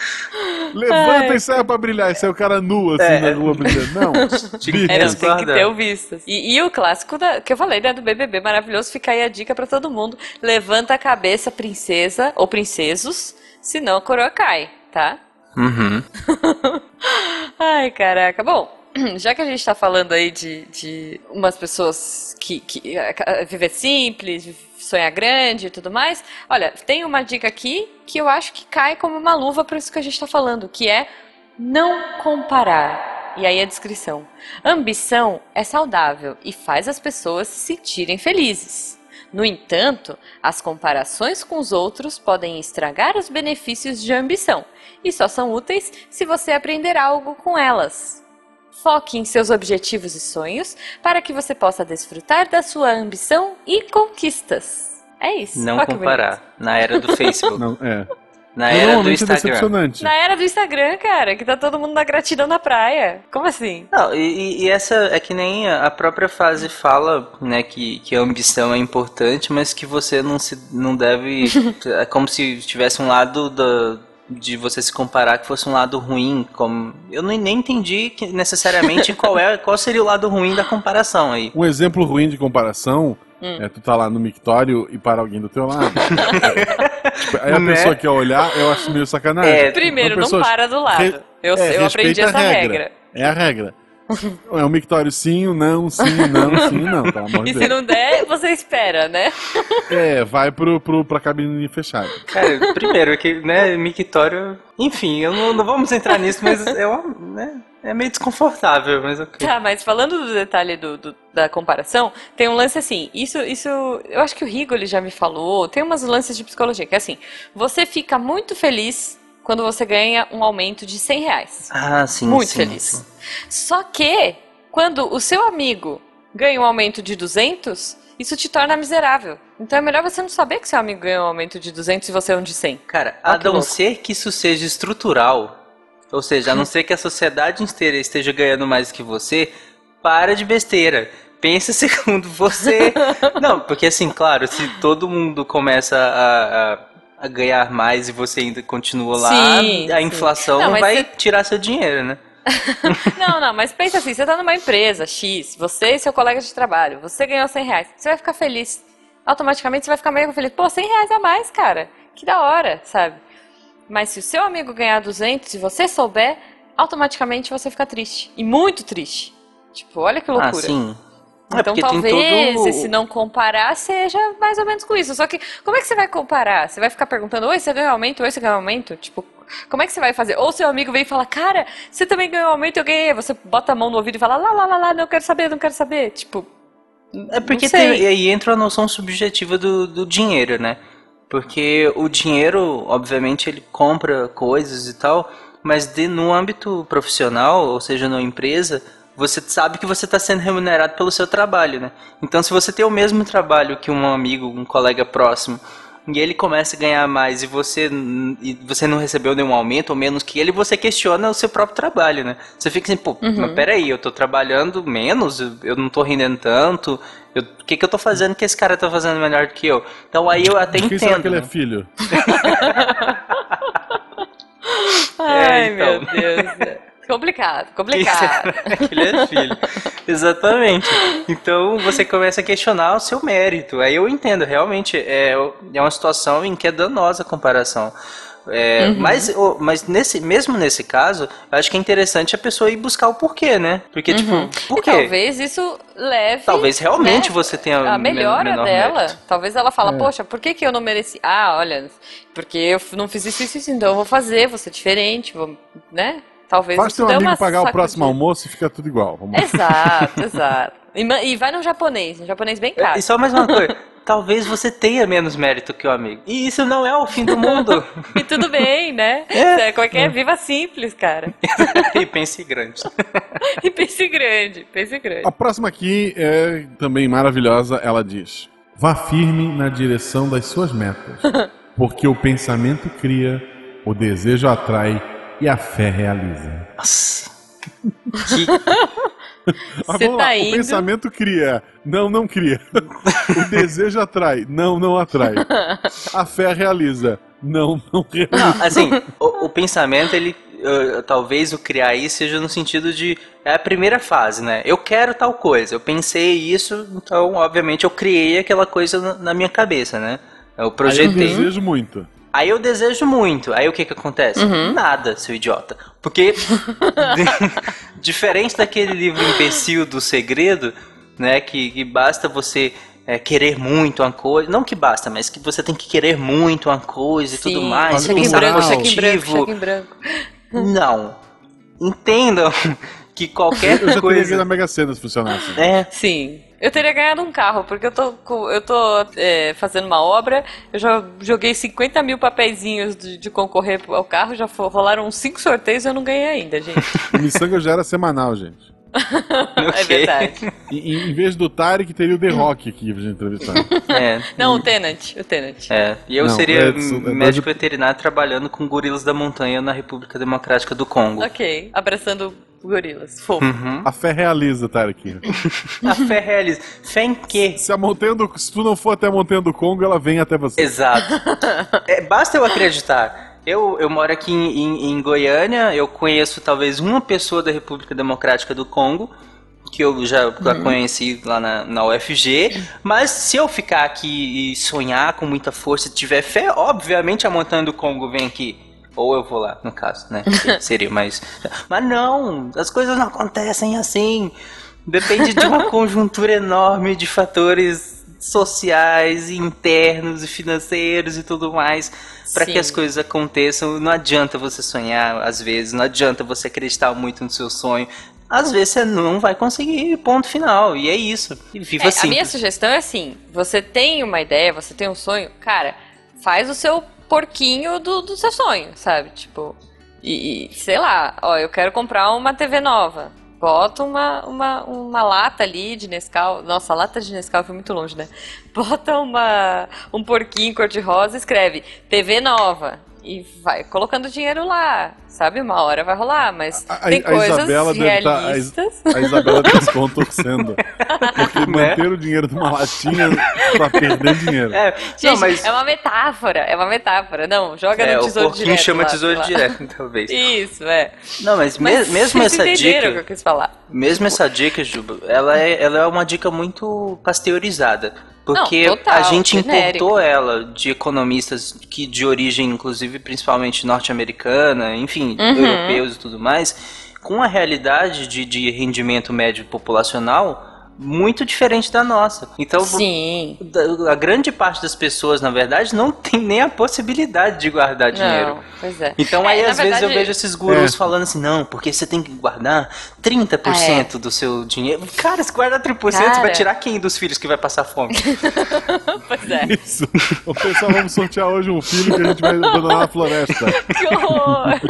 S2: Levanta
S1: Ai.
S2: e saia pra brilhar. E sai o cara nu, assim,
S3: É.
S2: na rua brilhando. Não. (laughs)
S1: É, não, tem que ter o vistas. E, e o clássico da, que eu falei, né, do BBB maravilhoso, fica aí a dica pra todo mundo. Levanta a cabeça, princesa ou princesos, senão a coroa cai, tá?
S3: Uhum. (laughs)
S1: Ai, caraca. Bom, (clears throat) já que a gente tá falando aí de, de umas pessoas que, que eh, viver simples, sonhar grande e tudo mais, olha, tem uma dica aqui que eu acho que cai como uma luva para isso que a gente tá falando, que é não comparar. E aí a descrição. Ambição é saudável e faz as pessoas se sentirem felizes. No entanto, as comparações com os outros podem estragar os benefícios de ambição e só são úteis se você aprender algo com elas. Foque em seus objetivos e sonhos para que você possa desfrutar da sua ambição e conquistas. É isso.
S3: Não
S1: Olha
S3: comparar. Na era do Facebook.
S2: Não, é.
S3: Na era do
S2: é
S3: Instagram.
S1: Na era do Instagram, cara, que tá todo mundo na gratidão na praia. Como assim?
S3: Não, e, e- e essa é que nem a própria frase fala, né, que, que a ambição é importante, mas que você não se não deve. (laughs) é como se tivesse um lado da, de você se comparar que fosse um lado ruim. Como, eu nem, nem entendi que, necessariamente qual, é, (laughs) qual seria o lado ruim da comparação aí.
S2: Um exemplo ruim de comparação
S1: Hum.
S2: é tu tá lá no mictório e para alguém do teu lado. (laughs) Tipo, aí a
S3: Né?
S2: pessoa quer olhar, eu acho meio sacanagem.
S3: É,
S1: Primeiro, não para do lado.
S2: re-
S1: Eu,
S2: é,
S1: eu aprendi essa regra.
S2: É a regra. É um mictório sim, não, sim, não, sim, não, pelo amor de
S1: E se não der, você espera, né?
S2: É, vai pro, pro, pra cabine fechada.
S3: Cara, primeiro, que, né, mictório. Enfim, eu não, não vamos entrar nisso, mas é, uma, né, é meio desconfortável, mas ok.
S1: Tá, mas falando do detalhe do, do- da comparação, tem um lance assim, isso, isso, eu acho que o Rigo ele já me falou, tem umas lances de psicologia, que é assim, você fica muito feliz quando você ganha um aumento de 100 reais.
S3: Ah, sim,
S1: Muito
S3: sim,
S1: feliz.
S3: sim.
S1: Só que, quando o seu amigo ganha um aumento de 200, isso te torna miserável. Então é melhor você não saber que seu amigo ganha um aumento de 200 e você é um de 100.
S3: Cara,
S1: Ó,
S3: a não
S1: louco.
S3: ser que isso seja estrutural, ou seja, a não ser que a sociedade inteira esteja ganhando mais que você, para de besteira. pensa (laughs) segundo você. Não, porque assim, claro, se todo mundo começa a, a, a ganhar mais e você ainda continua lá,
S1: Sim,
S3: a inflação
S1: Não,
S3: vai
S1: você-
S3: tirar seu dinheiro, né? (laughs)
S1: Não, não, mas pensa assim, você tá numa empresa X, você e seu colega de trabalho, você ganhou 100 reais, você vai ficar feliz. Automaticamente você vai ficar meio feliz. Pô, 100 reais a mais, cara. Que da hora, sabe? Mas se o seu amigo ganhar 200 e você souber, automaticamente você fica triste. E muito triste. Tipo, olha que loucura.
S3: Ah, sim. É,
S1: Então talvez,
S3: todo...
S1: se não comparar, seja mais ou menos com isso. Só que, como é que você vai comparar? Você vai ficar perguntando, oi, você ganhou aumento? Oi, você ganhou aumento? Tipo, como é que você vai fazer? Ou seu amigo vem e fala, cara, você também ganhou aumento, eu ganhei. Você bota a mão no ouvido e fala, lá, lá, lá, lá, não quero saber, não quero saber. Tipo,
S3: É porque tem, aí entra a noção subjetiva do, do dinheiro, né? Porque o dinheiro, obviamente, ele compra coisas e tal, mas de, no âmbito profissional, ou seja, numa empresa, você sabe que você está sendo remunerado pelo seu trabalho, né? Então, se você tem o mesmo trabalho que um amigo, um colega próximo, e ele começa a ganhar mais e você, e você não recebeu nenhum aumento ou menos que ele, você questiona o seu próprio trabalho, né? Você fica assim, pô, mas peraí, eu tô trabalhando menos, eu- não tô rendendo tanto, o que que eu tô fazendo que esse cara tá fazendo melhor do que eu? Então aí eu até
S2: Quem será
S3: entendo.
S2: que ele (laughs) é filho?
S1: ai,
S3: então.
S1: meu Deus. Complicado, complicado.
S3: será (laughs) que ele é filho? Exatamente. Então você começa a questionar o seu mérito. Aí eu entendo, realmente é, é uma situação em que é danosa a comparação. É, Mas, o- mas nesse, mesmo nesse caso, eu acho que é interessante a pessoa ir buscar o porquê, né? Porque, tipo, por
S1: E
S3: quê?
S1: talvez isso leve.
S3: Talvez realmente
S1: né,
S3: você tenha
S1: a melhora
S3: menor
S1: dela.
S3: mérito.
S1: Talvez ela fala,
S2: É.
S1: poxa, por que, que eu não mereci? Ah, olha, porque eu não fiz isso, isso, isso, então eu vou fazer, vou ser diferente, vou, né? Talvez
S2: Faz teu amigo pagar o próximo almoço e fica tudo igual. Vamos.
S1: Exato, (laughs) exato. E, e vai no japonês, um japonês bem caro.
S3: E só mais uma coisa. Talvez você tenha menos mérito que o amigo. E isso não é o fim do mundo. (laughs)
S1: E tudo bem, né?
S3: É.
S1: É, é que é? Viva simples, cara. (laughs)
S3: e pense grande.
S1: E pense grande, pense grande.
S2: A próxima aqui é também maravilhosa. Ela diz: Vá firme na direção das suas metas, porque o pensamento cria, o desejo atrai e a fé realiza.
S3: Nossa. Que (laughs)
S2: Mas
S1: Você
S2: vamos lá,
S1: tá
S2: O
S1: indo-
S2: pensamento cria, não, não cria. o (laughs) desejo atrai, não, não atrai. A fé realiza, não, não realiza.
S3: Não, assim, o, o pensamento, ele. eh, talvez o criar isso seja no sentido de. É a primeira fase, né? Eu quero tal coisa. Eu pensei isso, então, obviamente, eu criei aquela coisa na, na minha cabeça, né? Eu
S2: Aí eu
S3: projetei.
S2: desejo muito.
S3: Aí eu desejo muito. Aí o que que acontece? Nada, seu idiota. Porque, (laughs) diferente daquele livro imbecil do segredo, né? Que, que basta você é, querer muito uma coisa. Não que basta, mas que você tem que querer muito uma coisa e tudo
S1: Sim,
S3: mais.
S2: cheque em branco,
S1: cheque em branco, cheque em branco.
S3: Não. Entendam (laughs) que qualquer
S2: Eu já
S3: coisa.
S2: na Mega Sena se funcionasse.
S3: É,
S1: Sim. Eu teria ganhado um carro, porque eu tô, eu tô é, fazendo uma obra, eu já joguei 50 mil papeizinhos de, de concorrer ao carro, já fo- rolaram uns 5 sorteios e eu não ganhei ainda, gente. (laughs)
S2: O Missanga já era semanal, gente. (laughs)
S1: É verdade.
S2: E, e em vez do Tarek, teria o The Rock aqui pra gente entrevistar.
S3: É.
S1: Não, o Tenant, o Tenant.
S3: É, e eu
S2: Não,
S3: seria
S2: é, isso- é
S3: médico veterinário trabalhando com gorilas da montanha na República Democrática do Congo.
S1: Ok, abraçando gorilas. Fofo.
S3: Uhum.
S2: A fé realiza, Tarek.
S3: A fé realiza. Fé em quê?
S2: Se, a montanha do, se tu não for até a montanha do Congo, ela vem até você.
S3: Exato. É, basta eu acreditar. Eu, eu moro aqui em, em- em Goiânia, eu conheço talvez uma pessoa da República Democrática do Congo, que eu já já conheci lá na, na UFG, mas se eu ficar aqui e sonhar com muita força e tiver fé, obviamente a montanha do Congo vem aqui. Ou eu vou lá, no caso, né? (laughs) Que Seria mais. Mas não, as coisas não acontecem assim. Depende de uma (laughs) conjuntura enorme de fatores sociais, internos e financeiros e tudo mais para que as coisas aconteçam. Não adianta você sonhar às vezes, não adianta você acreditar muito no seu sonho. Às vezes você não vai conseguir, ponto final. E é isso. E viva
S1: É,
S3: assim.
S1: a minha sugestão é assim: você tem uma ideia, você tem um sonho, cara, faz o seu porquinho do, do seu sonho, sabe? Tipo, e, e, sei lá, ó, eu quero comprar uma TV nova. Bota uma, uma, uma lata ali de Nescau. Nossa, a lata de Nescau foi muito longe, né? (laughs) Bota uma, um porquinho cor-de-rosa e escreve TV nova. E vai colocando dinheiro lá, sabe? Uma hora vai rolar, mas
S2: A,
S1: tem
S2: a
S1: coisas
S2: Isabela deve tá, a,
S1: realistas.
S2: A Isabela tá se contorcendo. (laughs) Porque manter o dinheiro numa latinha pra perder dinheiro.
S3: É,
S1: Gente,
S3: não, mas
S1: é uma metáfora, é uma metáfora. Não, joga
S3: é,
S1: no
S3: o
S1: tesouro
S3: porquinho
S1: direto.
S3: chama
S1: lá,
S3: tesouro
S1: lá.
S3: direto, (laughs) talvez.
S1: Isso, é.
S3: Não, mas, me-
S1: Mas
S3: mesmo
S1: vocês
S3: essa
S1: o que
S3: dica,
S1: eu quis falar.
S3: mesmo essa dica, Juba, ela é, ela é uma dica muito pasteurizada. Porque
S1: Não, total,
S3: a gente
S1: genérica.
S3: importou ela de economistas que de origem, inclusive, principalmente norte-americana, enfim,
S1: Uhum.
S3: europeus e tudo mais, com a realidade de, de rendimento médio populacional muito diferente da nossa. Então,
S1: Sim.
S3: a grande parte das pessoas, na verdade, não tem nem a possibilidade de guardar dinheiro.
S1: Não, pois é.
S3: Então
S1: É,
S3: aí às vezes eu
S1: verdade-
S3: vejo esses gurus
S2: É.
S3: falando assim, não, porque você tem que guardar 30% do seu dinheiro. Cara, se guardar 30%, você vai
S1: Cara.
S3: tirar quem dos filhos que vai passar fome? (laughs)
S1: Pois é.
S2: Isso. O pessoal, vamos sortear hoje um filho que a gente vai abandonar na floresta. (laughs)
S1: Que horror!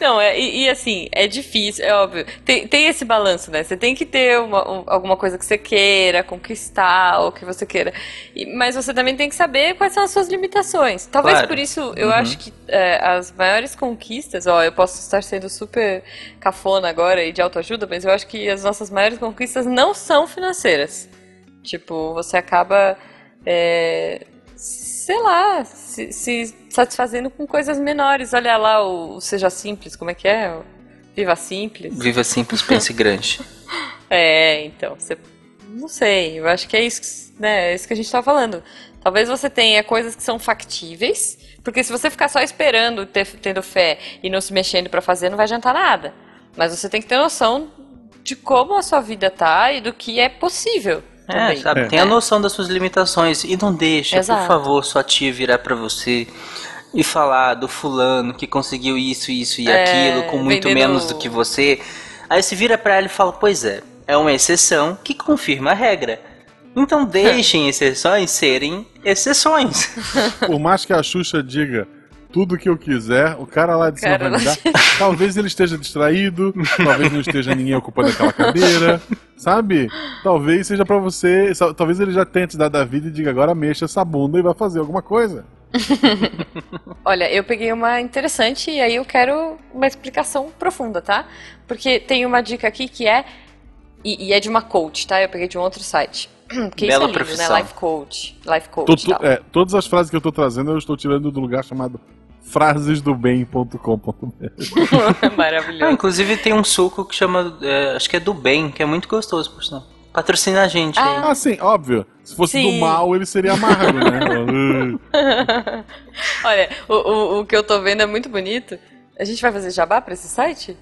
S1: Não, é, e, e assim, é difícil, é óbvio. Tem, tem esse balanço, né? Você tem que ter uma- um- alguma coisa que você queira conquistar, ou que você queira. E- mas você também tem que saber quais são as suas limitações. Talvez
S3: Claro.
S1: por isso eu
S3: Uhum.
S1: acho que é, as maiores conquistas, ó, eu posso estar sendo super cafona agora e de autoajuda, mas eu acho que as nossas maiores conquistas não são financeiras. Tipo, você acaba. é, sei lá, se, se satisfazendo com coisas menores. Olha lá o, Seja Simples, como é que é? O Viva Simples.
S3: Viva simples, pense grande. (laughs)
S1: É, então, você. Não sei, eu acho que é isso, que- né, é isso que a gente tá falando. Talvez você tenha coisas que são factíveis, porque se você ficar só esperando, ter- tendo fé e não se mexendo pra fazer, não vai adiantar nada. Mas você tem que ter noção de como a sua vida tá e do que é possível.
S3: É, sabe?
S2: É.
S3: Tem a noção das suas limitações e não deixa,
S1: Exato.
S3: por favor, sua tia virar pra você e falar do fulano que conseguiu isso, isso e
S1: É,
S3: aquilo com muito
S1: vendendo-
S3: menos do que você. Aí você vira pra ela e fala: Pois é, é uma exceção que confirma a regra. Então (laughs) deixem exceções serem exceções.
S2: Por mais que a Xuxa diga tudo que eu quiser, o cara lá de cima
S1: Cara,
S2: vai me dar. Talvez ele esteja distraído, talvez não esteja ninguém ocupando aquela cadeira, sabe? Talvez seja pra você, talvez ele já tenha te dado a vida e diga agora mexa essa bunda e vai fazer alguma coisa. (laughs)
S1: Olha, eu peguei uma interessante e aí eu quero uma explicação profunda, tá? Porque tem uma dica aqui que é. E, e é de uma coach, tá? Eu peguei de um outro site. (clears throat) Que isso
S3: Bela
S1: é lindo,
S3: profissão.
S1: né? Life coach. Life coach.
S2: Tô- tô-
S1: tal.
S2: é, todas as frases que eu tô trazendo eu estou tirando do lugar chamado frasesdobem.com.br. (laughs)
S3: Ah,
S1: Maravilhoso.
S3: inclusive tem um suco que chama. é, acho que é do bem, que é muito gostoso, por sinal. Patrocina a gente aí.
S2: Ah, sim, óbvio. Se fosse
S1: Sim.
S2: do mal, ele seria amargo, né? (laughs)
S1: Olha, o, o, o que eu tô vendo é muito bonito. A gente vai fazer jabá pra esse site?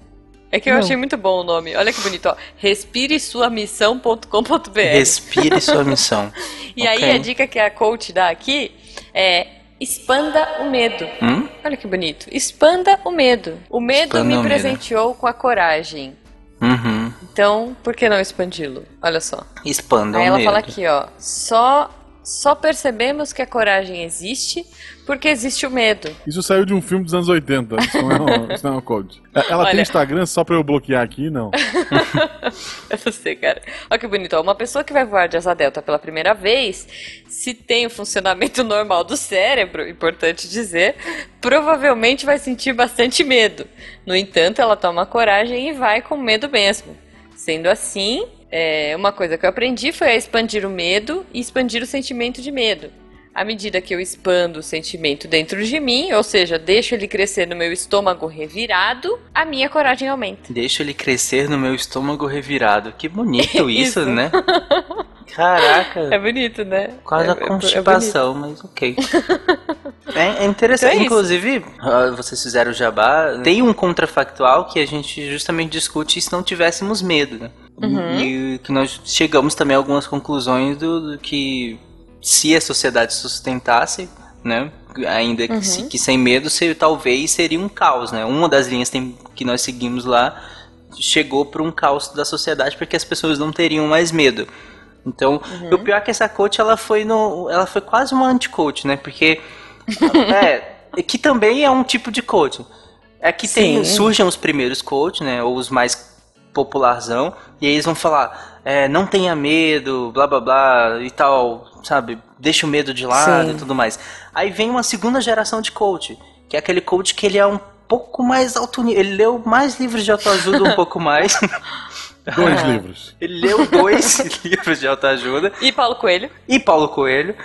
S1: É que eu
S2: Não.
S1: achei muito bom o nome. Olha que bonito, ó. respiresuamissão.com.br.
S3: Respire sua missão. (laughs)
S1: E aí
S3: Ok.
S1: a dica que a coach dá aqui é expanda o medo.
S3: Hum?
S1: Olha que bonito. Expanda o medo. O medo
S3: Expanda
S1: me
S3: o medo.
S1: presenteou com a coragem.
S3: Uhum.
S1: Então, por que não expandi-lo? Olha só.
S3: Expanda
S1: Aí
S3: o
S1: ela
S3: medo.
S1: fala aqui, ó. Só só percebemos que a coragem existe porque existe o medo.
S2: Isso saiu de um filme dos anos 80. Isso não é um, (laughs) isso não é um coach. Ela tem
S1: Olha.
S2: Instagram só pra eu bloquear aqui? Não. (laughs)
S1: Eu não sei, cara. Olha que bonito. Uma pessoa que vai voar de asa delta pela primeira vez, se tem o funcionamento (laughs) normal do cérebro, importante dizer, provavelmente vai sentir bastante medo. No entanto, ela toma coragem e vai com medo mesmo. Sendo assim, é, uma coisa que eu aprendi foi a expandir o medo e expandir o sentimento de medo. À medida que eu expando o sentimento dentro de mim, ou seja, deixo ele crescer no meu estômago revirado, a minha coragem aumenta.
S3: Deixa ele crescer no meu estômago revirado. Que bonito (laughs) isso,
S1: Isso.
S3: né? (laughs) Caraca.
S1: É bonito, né?
S3: Quase
S1: é,
S3: a constipação, mas ok. É, é interessante.
S1: Então é isso.
S3: Inclusive, vocês fizeram o jabá. Tem um contrafactual que a gente justamente discute se não tivéssemos medo, né?
S1: Uhum.
S3: E que nós chegamos também a algumas conclusões do, do que se a sociedade sustentasse, né? Ainda que,
S1: Uhum.
S3: se- que sem medo ser, talvez seria um caos, né? Uma das linhas tem- que nós seguimos lá chegou para um caos da sociedade porque as pessoas não teriam mais medo. Então,
S1: Uhum.
S3: o pior é que essa coach ela foi no, ela foi quase uma anti-coach, né? Porque (laughs) é, que também é um tipo de coach. É que tem, surgem os primeiros coach, né? Ou os mais popularzão, e aí eles vão falar, é, não tenha medo, blá blá blá e tal, sabe? Deixa o medo de lado Sim. e tudo mais. Aí vem uma segunda geração de coach, que é aquele coach que ele é um pouco mais alto nível. Ele leu mais livros de autoajuda um pouco mais. (laughs)
S2: Dois (laughs) livros.
S3: Ele leu dois (laughs) livros de autoajuda.
S1: E Paulo Coelho.
S3: E Paulo Coelho.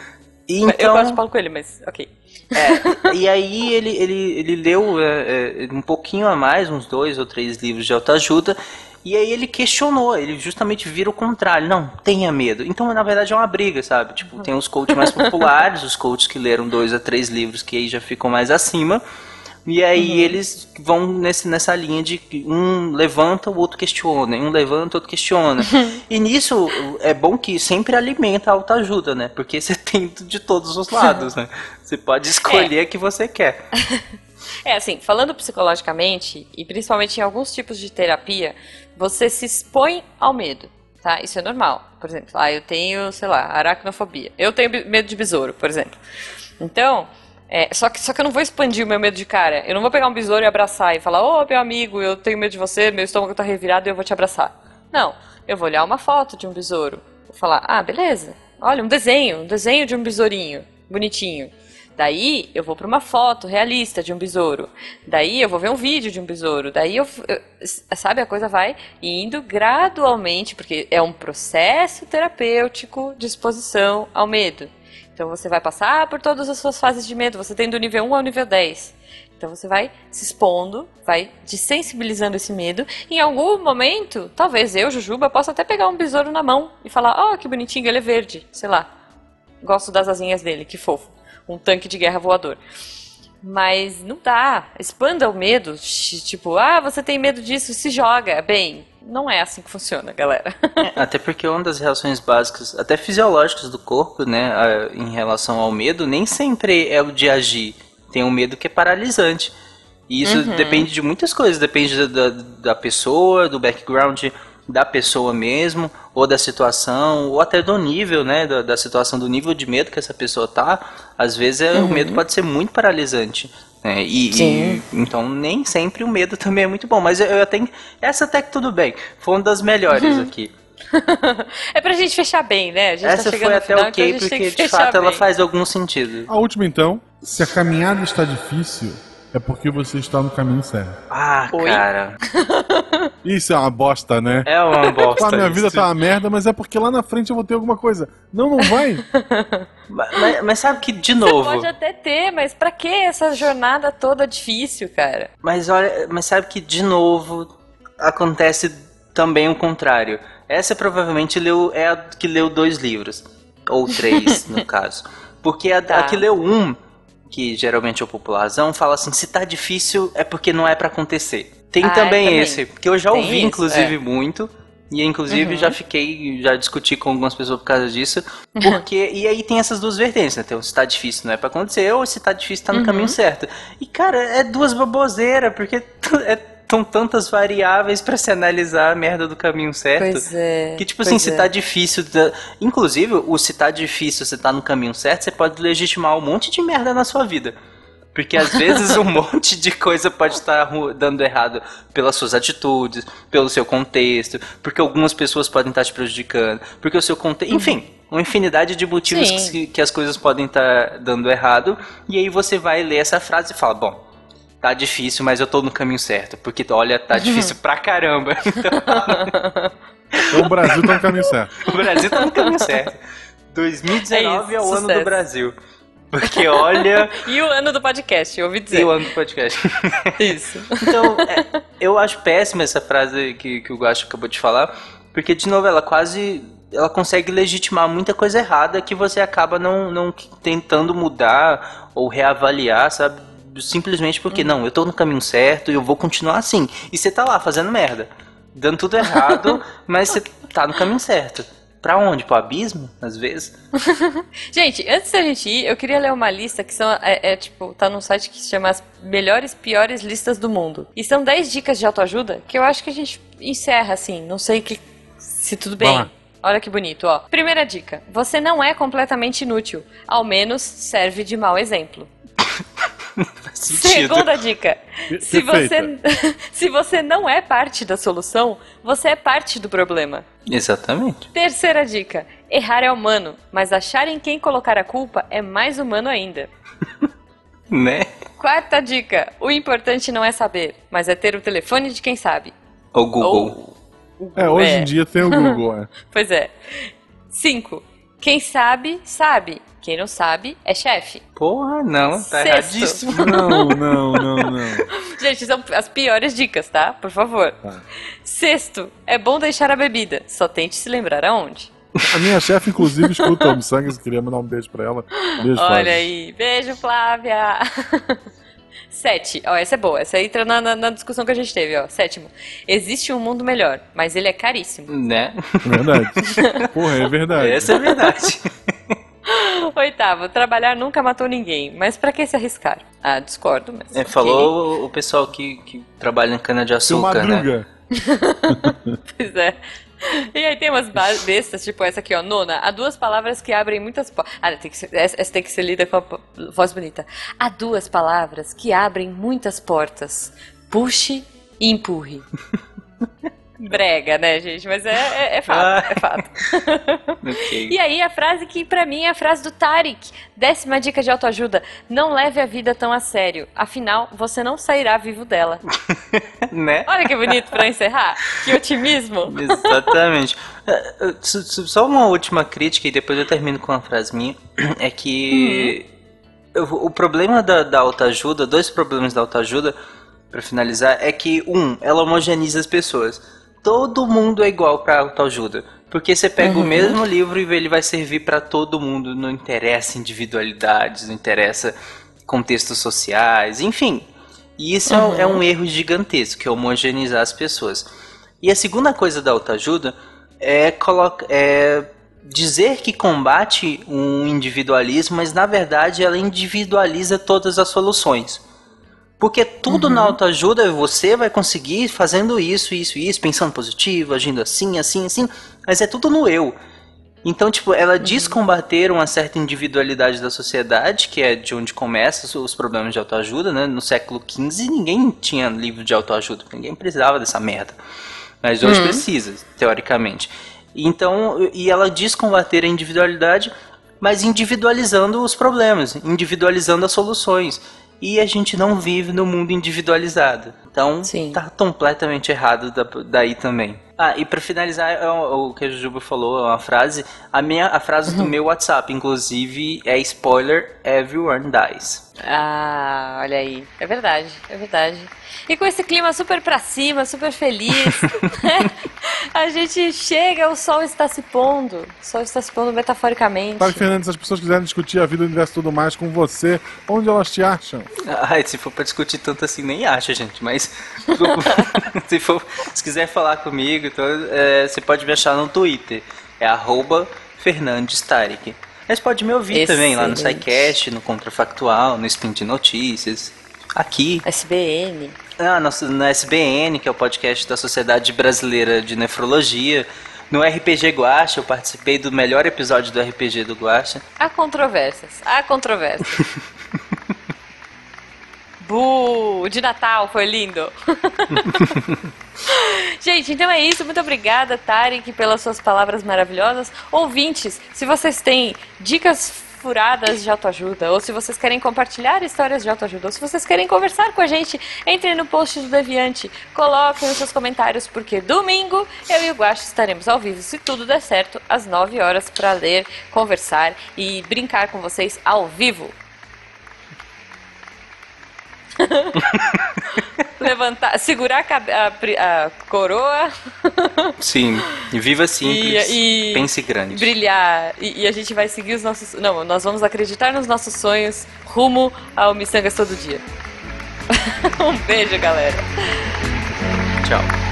S1: E então, eu gosto de Paulo Coelho, mas ok.
S3: É, e aí ele, ele, ele leu é, é, um pouquinho a mais, uns dois ou três livros de autoajuda. E aí ele questionou, ele justamente vira o contrário. Não, tenha medo. Então, na verdade, é uma briga, sabe? Tipo, tem os coaches mais populares, os coaches que leram dois a três livros que aí já ficam mais acima. E aí uhum. eles vão nesse, nessa linha de um levanta, o outro questiona, um levanta, o outro questiona. (laughs) e nisso é bom que sempre alimenta a autoajuda, né? Porque você (laughs) tem de todos os lados, né? Você pode escolher é. que você quer. (laughs)
S1: É assim, falando psicologicamente, e principalmente em alguns tipos de terapia, você se expõe ao medo, tá? Isso é normal. Por exemplo, ah, eu tenho, sei lá, aracnofobia. Eu tenho medo de besouro, por exemplo. Então, é, só, que, só que eu não vou expandir o meu medo de cara. Eu não vou pegar um besouro e abraçar e falar, ô oh, meu amigo, eu tenho medo de você, meu estômago tá revirado e eu vou te abraçar. Não, eu vou olhar uma foto de um besouro. Vou falar, ah, beleza. Olha, um desenho, um desenho de um besourinho, bonitinho. Daí eu vou para uma foto realista de um besouro. Daí eu vou ver um vídeo de um besouro. Daí eu, eu, sabe, a coisa vai indo gradualmente, porque é um processo terapêutico de exposição ao medo. Então você vai passar por todas as suas fases de medo, você tem do nível 1 ao nível 10. Então você vai se expondo, vai desensibilizando esse medo. Em algum momento, talvez eu, Jujuba, possa até pegar um besouro na mão e falar: "Ó, oh, que bonitinho, ele é verde", sei lá. Gosto das asinhas dele, que fofo. Um tanque de guerra voador. Mas não dá. Expanda o medo. Tipo, ah, você tem medo disso, se joga. Bem, não é assim que funciona, galera.
S3: É, até porque uma das reações básicas, até fisiológicas do corpo, né, em relação ao medo, nem sempre é o de agir. Tem um medo que é paralisante. E isso uhum. depende de muitas coisas. Depende da, da pessoa, do background da pessoa mesmo, ou da situação, ou até do nível, né, da, da situação, do nível de medo que essa pessoa tá. Às vezes é, uhum. o medo pode ser muito paralisante. Né? E, e, então nem sempre o medo também é muito bom, mas eu, eu tenho essa até que tudo bem, foi uma das melhores uhum. aqui. (laughs)
S1: é pra gente fechar bem, né? A gente tá
S3: essa tá foi até final, ok, então porque de fato bem. ela faz algum sentido.
S2: A última então, se a caminhada está difícil, é porque você está no caminho certo.
S3: Ah, Oi? cara. (laughs)
S2: Isso é uma bosta, né?
S3: É uma (laughs) bosta.
S2: a minha vida tá uma merda, mas é porque lá na frente eu vou ter alguma coisa. Não, não vai. (laughs)
S3: mas, mas, sabe que, de novo.
S1: Você pode até ter, mas pra que essa jornada toda difícil, cara?
S3: Mas olha, mas sabe que, de novo, acontece também o contrário. Essa provavelmente leu, é a que leu dois livros. Ou três, no caso. Porque a, tá. a que leu um que geralmente é o popularzão, fala assim: se tá difícil é porque não é para acontecer. Tem ah, também, também, esse, que eu já Tem ouvi, isso, inclusive, é. muito. E inclusive uhum. já fiquei, já discuti com algumas pessoas por causa disso. (laughs) Porque. e aí tem essas duas vertentes, né? Então, se tá difícil não é pra acontecer, ou se tá difícil tá no uhum. caminho certo. E, cara, é duas baboseiras, porque (laughs) é são tantas variáveis para se analisar a merda do caminho certo.
S1: Pois é.
S3: Que, tipo assim, se é. tá difícil. Inclusive, o se tá difícil, se tá no caminho certo, você pode legitimar um monte de merda na sua vida. Porque às vezes um (laughs) monte de coisa pode estar dando errado pelas suas atitudes, pelo seu contexto, porque algumas pessoas podem estar te prejudicando, porque o seu contexto. Uhum. Enfim, uma infinidade de motivos que, que, as coisas podem estar dando errado. E aí você vai ler essa frase e fala: bom, tá difícil, mas eu tô no caminho certo. Porque, olha, tá (laughs) difícil pra caramba.
S2: Então... o Brasil tá no caminho certo.
S3: o Brasil tá no caminho (laughs) certo. 2019 é, isso, é o sucesso. ano do Brasil. Porque olha.
S1: e o ano do podcast, eu ouvi dizer.
S3: E o ano do podcast. (laughs)
S1: Isso.
S3: Então, é, eu acho péssima essa frase que, que o Guacho acabou de falar. Porque, de novo, ela quase. Ela consegue legitimar muita coisa errada que você acaba não, não tentando mudar ou reavaliar, sabe? Simplesmente porque, hum. não, eu tô no caminho certo e eu vou continuar assim. E você tá lá fazendo merda, dando tudo errado, (laughs) mas você tá no caminho certo. Pra onde? Pro abismo, às vezes? (laughs)
S1: gente, antes da gente ir, eu queria ler uma lista que são, é, é, tipo, tá num site que se chama As Melhores Piores Listas do Mundo. E são 10 dicas de autoajuda que eu acho que a gente encerra assim, não sei que, se tudo bem. Olha que bonito, ó. Primeira dica: você não é completamente inútil, ao menos serve de mau exemplo. (laughs) Segunda dica. Se você, (laughs) se você não é parte da solução, você é parte do problema.
S3: Exatamente.
S1: Terceira dica. Errar é humano, mas achar em quem colocar a culpa é mais humano ainda. (laughs)
S3: Né?
S1: Quarta dica. O importante não é saber, mas é ter o telefone de quem sabe.
S3: O Google.
S1: Ou-
S2: É, hoje
S1: É.
S2: em dia tem o Google, é.
S1: Pois é. Cinco. Quem sabe, sabe. Quem não sabe, é chefe.
S3: Porra, não, tá
S1: Sexto.
S3: erradíssimo. (laughs)
S2: Não, não, não, não. (laughs)
S1: Gente, são as piores dicas, tá? Por favor.
S2: Tá.
S1: Sexto. É bom deixar a bebida. Só tente se lembrar aonde.
S2: A minha chefe, inclusive, escuta o Sangues, queria mandar um beijo pra ela. Beijo,
S1: Olha
S2: Flávia.
S1: aí. Beijo, Flávia. (laughs) Sete. Ó, essa é boa. Essa aí entra na, na- na discussão que a gente teve, ó. Sétimo. Existe um mundo melhor, mas ele é caríssimo.
S3: Né?
S2: Verdade. Porra, é verdade.
S3: Essa é verdade.
S1: Oitavo. Trabalhar nunca matou ninguém, mas pra que se arriscar? Ah, discordo, mas.
S3: É, falou o pessoal que, que trabalha em cana-de-açúcar, né? (laughs)
S1: Pois é. E aí tem umas bestas, tipo essa aqui, ó, nona. Há duas palavras que abrem muitas portas. Ah, tem que ser- essa, essa tem que ser lida com a voz bonita. Há duas palavras que abrem muitas portas. Puxe e empurre. (laughs) Brega, né, gente? Mas é, é, é fato, é fato. (laughs)
S3: Ok.
S1: E aí a frase que pra mim é a frase do Tarek. Décima dica de autoajuda. Não leve a vida tão a sério. Afinal, você não sairá vivo dela. (laughs)
S3: né?
S1: Olha que bonito pra encerrar. Que otimismo. (laughs)
S3: Exatamente. É, Só uma última crítica e depois eu termino com uma frase minha. É que o o problema da, da autoajuda, dois problemas da autoajuda, pra finalizar, é que, um, ela homogeneiza as pessoas. Todo mundo é igual pra autoajuda. Porque você pega o mesmo livro e ele vai servir pra todo mundo. Não interessa individualidades, não interessa contextos sociais, enfim. E isso é um- é um erro gigantesco, que é homogeneizar as pessoas. E a segunda coisa da autoajuda é, coloca, é dizer que combate um individualismo, mas na verdade ela individualiza todas as soluções. Porque tudo na autoajuda você vai conseguir fazendo isso, isso isso, pensando positivo, agindo assim, assim, assim, mas é tudo no eu. Então, tipo, ela diz combater uma certa individualidade da sociedade, que é de onde começam os- problemas de autoajuda, né? No século XV ninguém tinha livro de autoajuda, ninguém precisava dessa merda. Mas hoje precisa, teoricamente. Então, e ela diz combater a individualidade, mas individualizando os problemas, individualizando as soluções. E a gente não vive no mundo individualizado. Então,
S1: Sim.
S3: tá completamente errado da- daí também. Ah, e pra finalizar, é o, que a Jujuba falou, é uma frase. A, minha, a frase do meu WhatsApp, inclusive, é spoiler: Everyone dies.
S1: Ah, olha aí. É verdade, é verdade. E com esse clima super pra cima, super feliz, né? (laughs) a gente chega, o sol está se pondo. O sol está se pondo metaforicamente.
S2: Tarek Fernandes, se as pessoas quiserem discutir a vida, o universo e tudo mais com você, onde elas te acham?
S3: Ai, se for pra discutir tanto assim, nem acho, gente. Mas (laughs) se, for, se quiser falar comigo, então, é, você pode me achar no Twitter. É arroba Fernandes Tarek. Mas pode me ouvir também lá no
S1: Excelente.
S3: SciCast, no Contrafactual, no Spin de Notícias. Aqui,
S1: SBN.
S3: ah, no, SBN, que é o podcast da Sociedade Brasileira de Nefrologia. No RPG Guacha, eu participei do melhor episódio do RPG do Guacha.
S1: Há controvérsias. Há controvérsias. (laughs) Bu! De Natal, foi lindo. (laughs) Gente, então é isso. Muito obrigada, Tarek, pelas suas palavras maravilhosas. Ouvintes, se vocês têm dicas furadas de autoajuda, ou se vocês querem compartilhar histórias de autoajuda, ou se vocês querem conversar com a gente, entrem no post do Deviante, coloquem os seus comentários, porque domingo eu e o Guacho estaremos ao vivo, se tudo der certo, às 9 horas, para ler, conversar e brincar com vocês ao vivo. (laughs) Levantar, segurar a, a a coroa
S3: Sim, e viva simples,
S1: E- e-
S3: pense grande.
S1: brilhar e, e a gente vai seguir os nossos. Não, nós vamos acreditar nos nossos sonhos rumo ao Missangas todo dia. (laughs) um beijo, galera.
S3: Tchau.